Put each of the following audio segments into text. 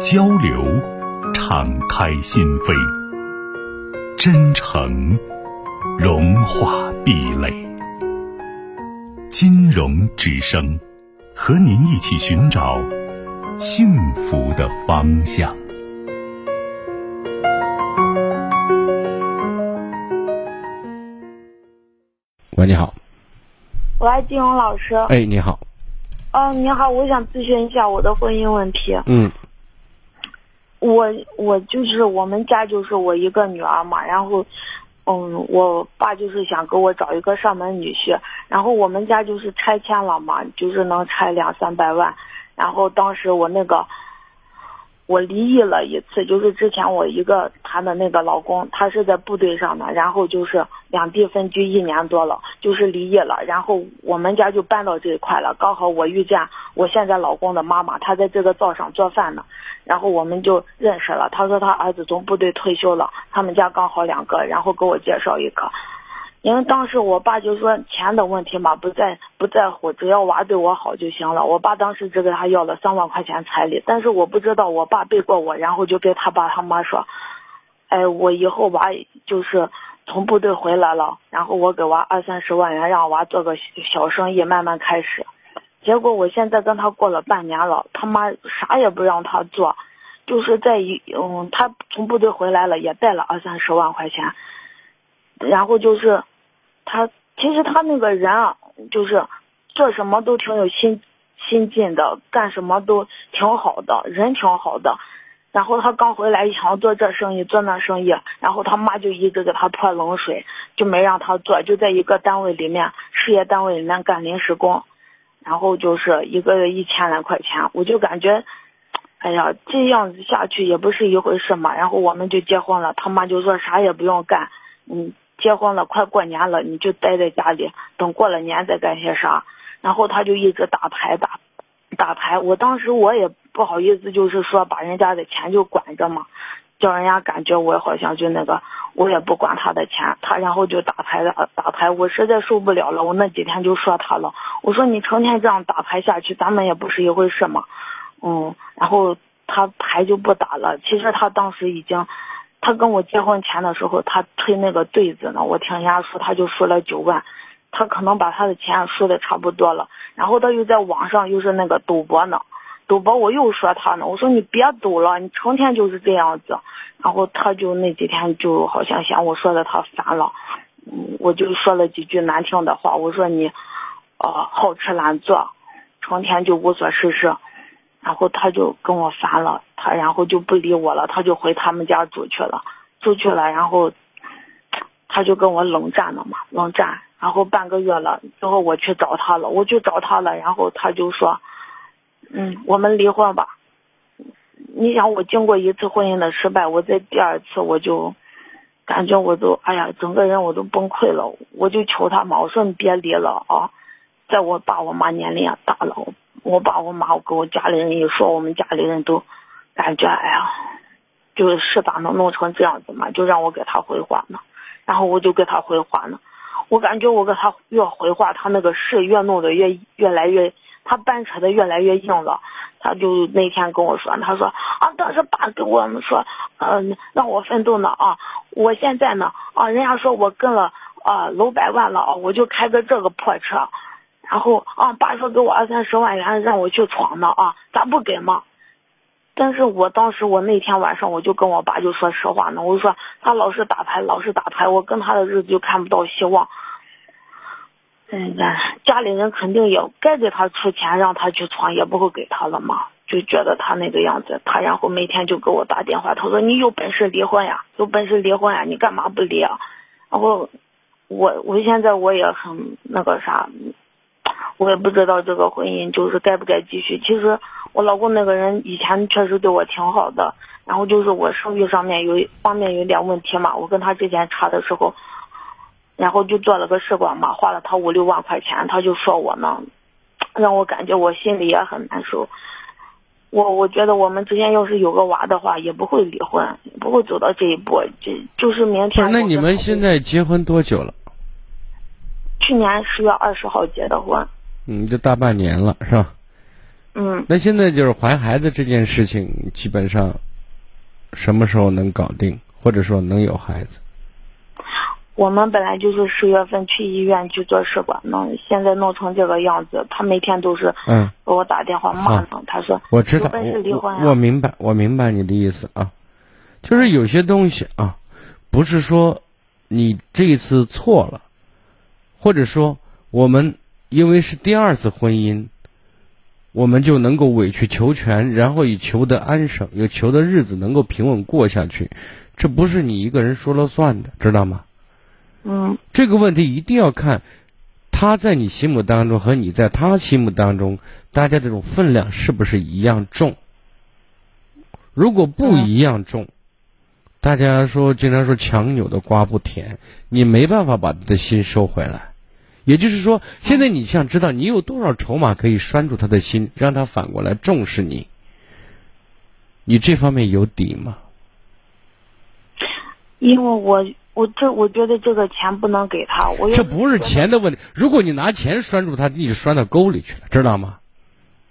交流，敞开心扉；真诚，融化壁垒。金融之声，和您一起寻找幸福的方向。喂，你好。喂，金融老师。哎，你好。嗯，你好，我想咨询一下我的婚姻问题。嗯。我我就是我们家就是我一个女儿嘛，然后，嗯，我爸就是想给我找一个上门女婿，然后我们家就是拆迁了嘛，就是能拆两三百万，然后当时我那个。我离异了一次，就是之前我一个谈的那个老公，他是在部队上的，然后就是两地分居一年多了，就是离异了，然后我们家就搬到这一块了。刚好我遇见我现在老公的妈妈，她在这个灶上做饭呢，然后我们就认识了。他说他儿子从部队退休了，他们家刚好两个，然后给我介绍一个。因为当时我爸就说钱的问题嘛，不在不在乎，只要娃对我好就行了。我爸当时只给他要了三万块钱彩礼，但是我不知道我爸背过我，然后就跟他爸他妈说，哎，我以后娃就是从部队回来了，然后我给娃二三十万元，让娃做个小生意，慢慢开始。结果我现在跟他过了半年了，他妈啥也不让他做，就是在一嗯，他从部队回来了，也带了二三十万块钱，然后就是。他其实他那个人啊，就是做什么都挺有心心劲的，干什么都挺好的，人挺好的。然后他刚回来想做这生意做那生意，然后他妈就一直给他泼冷水，就没让他做，就在一个单位里面，事业单位里面干临时工，然后就是一个月一千来块钱。我就感觉，哎呀，这样子下去也不是一回事嘛。然后我们就结婚了，他妈就说啥也不用干，嗯。结婚了，快过年了，你就待在家里，等过了年再干些啥。然后他就一直打牌打，打牌。我当时我也不好意思，就是说把人家的钱就管着嘛，叫人家感觉我好像就那个，我也不管他的钱。他然后就打牌的打牌，我实在受不了了。我那几天就说他了，我说你成天这样打牌下去，咱们也不是一回事嘛。嗯，然后他牌就不打了。其实他当时已经。他跟我结婚前的时候，他推那个对子呢，我听人家说他就输了九万，他可能把他的钱输的差不多了，然后他又在网上又是那个赌博呢，赌博我又说他呢，我说你别赌了，你成天就是这样子，然后他就那几天就好像嫌我说的他烦了，我就说了几句难听的话，我说你，呃，好吃懒做，成天就无所事事。然后他就跟我烦了，他然后就不理我了，他就回他们家住去了，住去了，然后他就跟我冷战了嘛，冷战。然后半个月了之后，我去找他了，我去找他了，然后他就说：“嗯，我们离婚吧。”你想，我经过一次婚姻的失败，我在第二次我就感觉我都哎呀，整个人我都崩溃了，我就求他嘛，我说你别离了啊，在我爸我妈年龄也大了。我爸我妈我跟我家里人一说，我们家里人都感觉哎呀，就是咋能弄成这样子嘛？就让我给他回话呢，然后我就给他回话呢。我感觉我给他越回话，他那个事越弄得越越来越，他掰扯的越来越硬了。他就那天跟我说，他说啊，当时爸跟我们说，嗯，让我奋斗呢啊，我现在呢啊，人家说我跟了啊楼百万了啊，我就开个这个破车。然后啊，爸说给我二三十万元让我去闯呢啊，咋不给嘛？但是我当时我那天晚上我就跟我爸就说实话呢，我就说他老是打牌，老是打牌，我跟他的日子就看不到希望。嗯，家里人肯定也该给他出钱让他去闯，也不会给他了嘛，就觉得他那个样子，他然后每天就给我打电话，他说你有本事离婚呀，有本事离婚呀，你干嘛不离啊？然后我我现在我也很那个啥。我也不知道这个婚姻就是该不该继续。其实我老公那个人以前确实对我挺好的，然后就是我生育上面有一方面有点问题嘛，我跟他之前查的时候，然后就做了个试管嘛，花了他五六万块钱，他就说我呢，让我感觉我心里也很难受。我我觉得我们之间要是有个娃的话，也不会离婚，不会走到这一步。这就是明天。那你们现在结婚多久了？去年十月二十号结的婚。嗯，这大半年了，是吧？嗯。那现在就是怀孩子这件事情，基本上什么时候能搞定，或者说能有孩子？我们本来就是十月份去医院去做试管弄，现在弄成这个样子，他每天都是嗯给我打电话骂呢。他说我知道，我我明白，我明白你的意思啊，就是有些东西啊，不是说你这一次错了，或者说我们因为是第二次婚姻，我们就能够委曲求全，然后以求得安生，有求的日子能够平稳过下去，这不是你一个人说了算的，知道吗？嗯，这个问题一定要看，他在你心目当中和你在他心目当中，大家这种分量是不是一样重？如果不一样重，大家说经常说强扭的瓜不甜，你没办法把他的心收回来。也就是说，现在你想知道你有多少筹码可以拴住他的心，让他反过来重视你，你这方面有底吗？因为我。我这我觉得这个钱不能给他，我这不是钱的问题。如果你拿钱拴住他，你就拴到沟里去了，知道吗？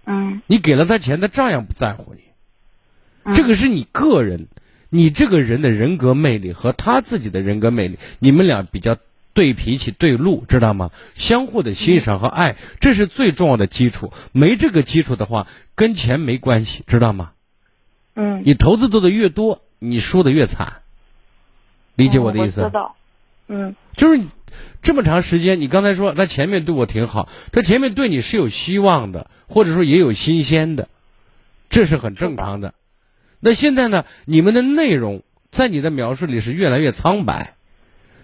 嗯。你给了他钱，他照样不在乎你。这个是你个人，你这个人的人格魅力和他自己的人格魅力，你们俩比较对脾气对路，知道吗？相互的欣赏和爱，这是最重要的基础。没这个基础的话，跟钱没关系，知道吗？嗯。你投资做的越多，你输的越惨。理解我的意思，知道，嗯，就是这么长时间，你刚才说他前面对我挺好，他前面对你是有希望的，或者说也有新鲜的，这是很正常的。那现在呢，你们的内容在你的描述里是越来越苍白。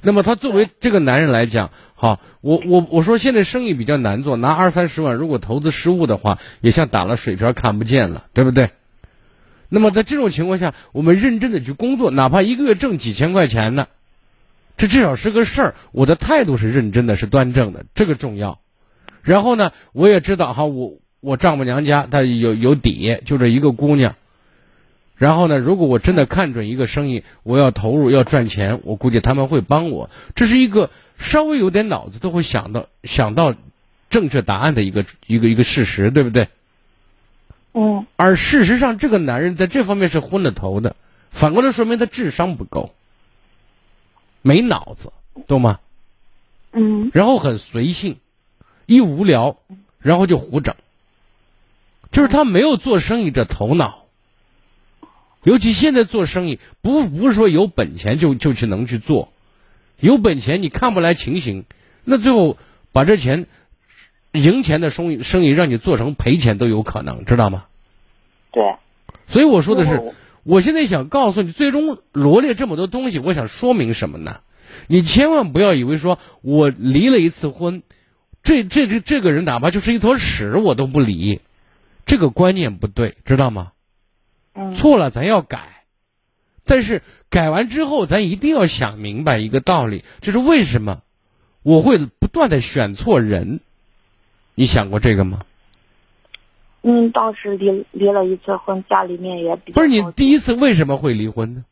那么他作为这个男人来讲，好，我我我说现在生意比较难做，拿二三十万，如果投资失误的话，也像打了水漂看不见了，对不对？那么在这种情况下，我们认真的去工作，哪怕一个月挣几千块钱呢，这至少是个事儿。我的态度是认真的，是端正的，这个重要。然后呢，我也知道哈，我我丈母娘家她有有底，就这一个姑娘。然后呢，如果我真的看准一个生意，我要投入要赚钱，我估计他们会帮我。这是一个稍微有点脑子都会想到想到正确答案的一个一个一个事实，对不对？嗯，而事实上，这个男人在这方面是昏了头的，反过来说明他智商不够，没脑子，懂吗？嗯。然后很随性，一无聊，然后就胡整，就是他没有做生意这头脑。尤其现在做生意，不不是说有本钱就就去能去做，有本钱你看不来情形，那最后把这钱。赢钱的生意，生意让你做成赔钱都有可能，知道吗？对。所以我说的是，我现在想告诉你，最终罗列这么多东西，我想说明什么呢？你千万不要以为说我离了一次婚，这这这这个人哪怕就是一坨屎我都不离，这个观念不对，知道吗？嗯。错了，咱要改。但是改完之后，咱一定要想明白一个道理，就是为什么我会不断的选错人。你想过这个吗？嗯，当时离离了一次婚，家里面也比较不是你第一次为什么会离婚呢？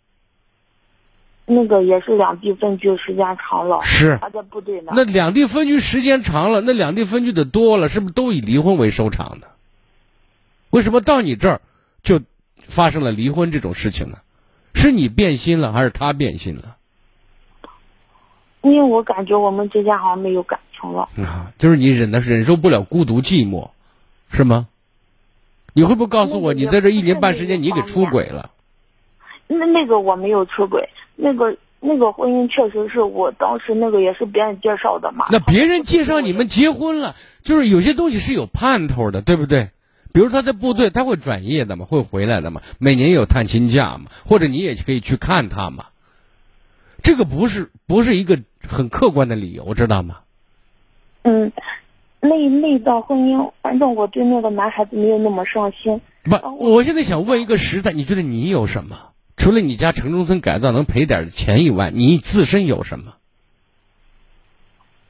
那个也是两地分居时间长了，是他在部队呢。那两地分居时间长了，那两地分居的多了，是不是都以离婚为收场的？为什么到你这儿就发生了离婚这种事情呢？是你变心了，还是他变心了？因为我感觉我们之间好像没有感情了啊，就是你忍的忍受不了孤独寂寞，是吗？你会不会告诉我，你在这一年半时间你给出轨了？那那个我没有出轨，那个那个婚姻确实是我当时那个也是别人介绍的嘛。那别人介绍你们结婚了，就是有些东西是有盼头的，对不对？比如他在部队，他会转业的嘛，会回来的嘛，每年有探亲假嘛，或者你也可以去看他嘛。这个不是不是一个很客观的理由，知道吗？嗯，那那段婚姻，反正我对那个男孩子没有那么上心。不，我现在想问一个实在，你觉得你有什么？除了你家城中村改造能赔点钱以外，你自身有什么？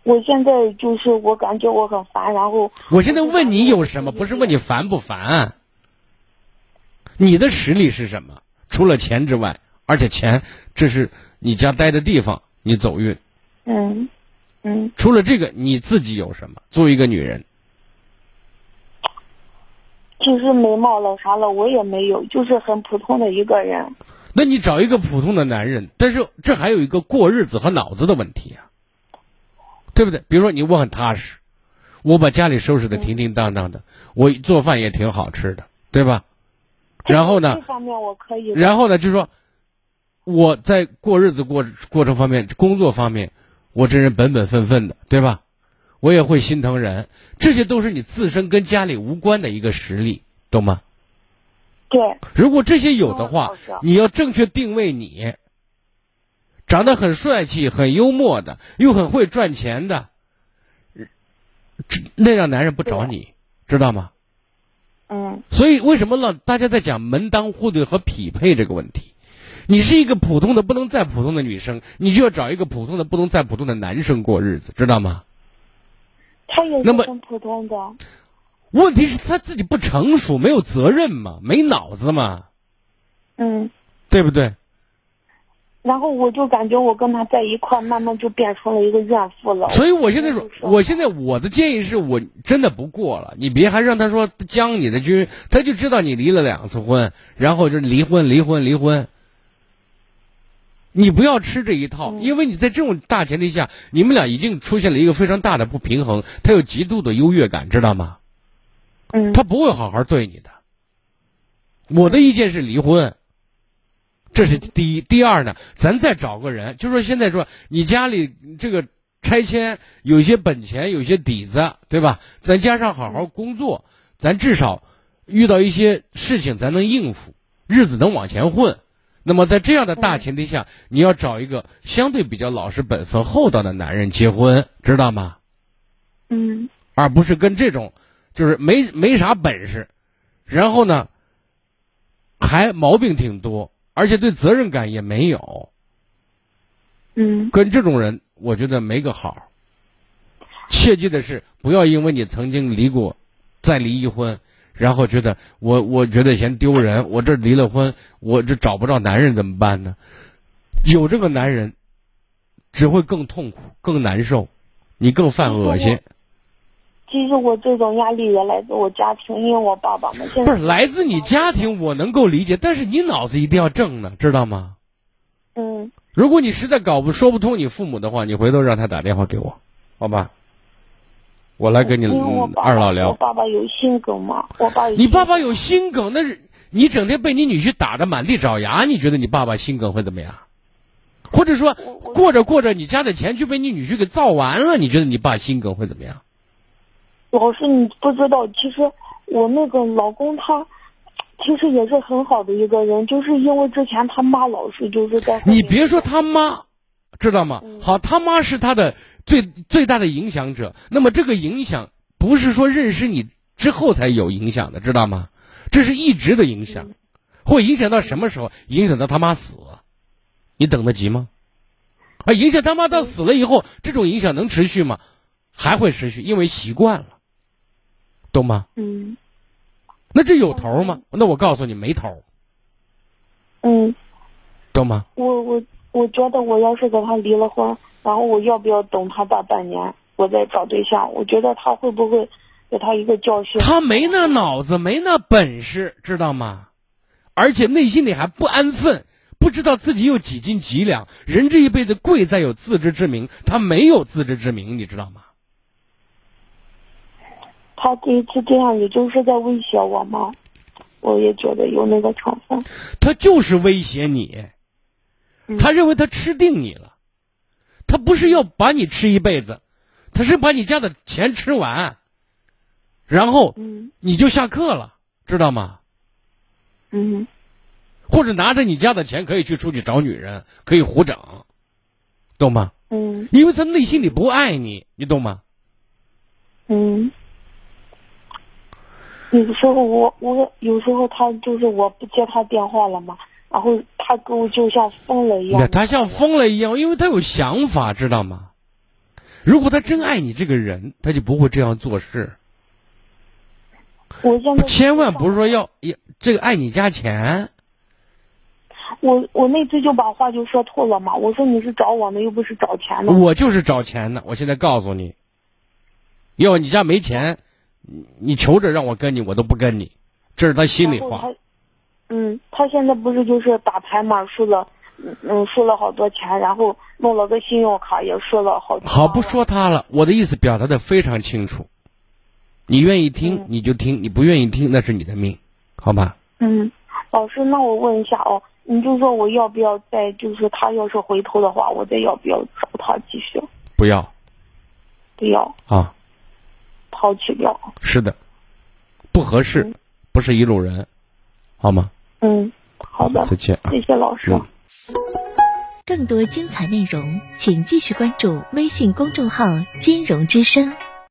我现在就是我感觉我很烦，然后我现在问你有什么，不是问你烦不烦。你的实力是什么？除了钱之外，而且钱这是你家待的地方，你走运。嗯嗯。除了这个，你自己有什么？作为一个女人，就是美貌了啥了我也没有，就是很普通的一个人。那你找一个普通的男人，但是这还有一个过日子和脑子的问题呀，对不对？比如说你我很踏实，我把家里收拾的停停当当的，我做饭也挺好吃的，对吧？然后呢？这方面我可以。然后呢，就是说，我在过日子过过程方面、工作方面，我这人本本分分的，对吧？我也会心疼人，这些都是你自身跟家里无关的一个实力，懂吗？对。如果这些有的话，你要正确定位你。长得很帅气、很幽默的，又很会赚钱的，那让男人不找你，知道吗？嗯，所以为什么老大家在讲门当户对和匹配这个问题？你是一个普通的不能再普通的女生，你就要找一个普通的不能再普通的男生过日子，知道吗？他也是很普通的。问题是他自己不成熟，没有责任嘛，没脑子嘛。嗯，对不对？然后我就感觉我跟他在一块，慢慢就变成了一个怨妇了。所以我现在说，我现在我的建议是我真的不过了，你别还让他说将你的军，他就知道你离了两次婚，然后就离婚离婚离婚。你不要吃这一套，因为你在这种大前提下，你们俩已经出现了一个非常大的不平衡，他有极度的优越感，知道吗？嗯。他不会好好对你的。我的意见是离婚。这是第一，第二呢，咱再找个人，就说现在说你家里这个拆迁有些本钱，有些底子，对吧？咱加上好好工作，咱至少遇到一些事情咱能应付，日子能往前混。那么在这样的大前提下，你要找一个相对比较老实本分、厚道的男人结婚，知道吗？嗯。而不是跟这种就是没没啥本事，然后呢还毛病挺多。而且对责任感也没有，嗯，跟这种人我觉得没个好。切记的是，不要因为你曾经离过，再离一婚，然后觉得我我觉得嫌丢人，我这离了婚，我这找不着男人怎么办呢？有这个男人，只会更痛苦、更难受，你更犯恶心。其实我这种压力也来自我家庭，因为我爸爸嘛现在不是来自你家庭，我能够理解，但是你脑子一定要正呢，知道吗？嗯。如果你实在搞不说不通你父母的话，你回头让他打电话给我，好吧？我来跟你二老聊。我爸爸有心梗吗？我爸有。你爸爸有心梗，那是你整天被你女婿打的满地找牙，你觉得你爸爸心梗会怎么样？或者说过着过着，你家的钱就被你女婿给造完了，你觉得你爸心梗会怎么样？老师，你不知道，其实我那个老公他，其实也是很好的一个人，就是因为之前他妈老是就是在。你别说他妈，知道吗？好，他妈是他的最最大的影响者。那么这个影响不是说认识你之后才有影响的，知道吗？这是一直的影响，会影响到什么时候？影响到他妈死，你等得及吗？啊，影响他妈到死了以后，这种影响能持续吗？还会持续，因为习惯了。懂吗？嗯，那这有头吗？那我告诉你，没头。嗯，懂吗？我我我觉得，我要是跟他离了婚，然后我要不要等他大半年，我再找对象？我觉得他会不会给他一个教训？他没那脑子，没那本事，知道吗？而且内心里还不安分，不知道自己有几斤几两。人这一辈子贵在有自知之明，他没有自知之明，你知道吗？他第一次这样，也就是在威胁我吗？我也觉得有那个成分。他就是威胁你，他认为他吃定你了，他不是要把你吃一辈子，他是把你家的钱吃完，然后你就下课了，知道吗？嗯。或者拿着你家的钱可以去出去找女人，可以胡整，懂吗？嗯。因为他内心里不爱你，你懂吗？嗯。有时候我我有时候他就是我不接他电话了嘛，然后他跟我就像疯了一样。他像疯了一样，因为他有想法，知道吗？如果他真爱你这个人，他就不会这样做事。我现在千万不是说要要这个爱你加钱。我我那次就把话就说透了嘛，我说你是找我呢，又不是找钱的。我就是找钱的，我现在告诉你，要你家没钱，你求着让我跟你，我都不跟你，这是他心里话。嗯，他现在不是就是打牌嘛，输了，嗯，输了好多钱，然后弄了个信用卡也输了好多。好，不说他了，我的意思表达的非常清楚，你愿意听你就听，你不愿意听那是你的命，好吧？嗯，老师，那我问一下哦。你就说我要不要再就是他要是回头的话，我再要不要找他继续？不要，不要啊，抛弃掉。是的，不合适，不是一路人，好吗？嗯，好的，再见，谢谢老师。更多精彩内容，请继续关注微信公众号“金融之声”。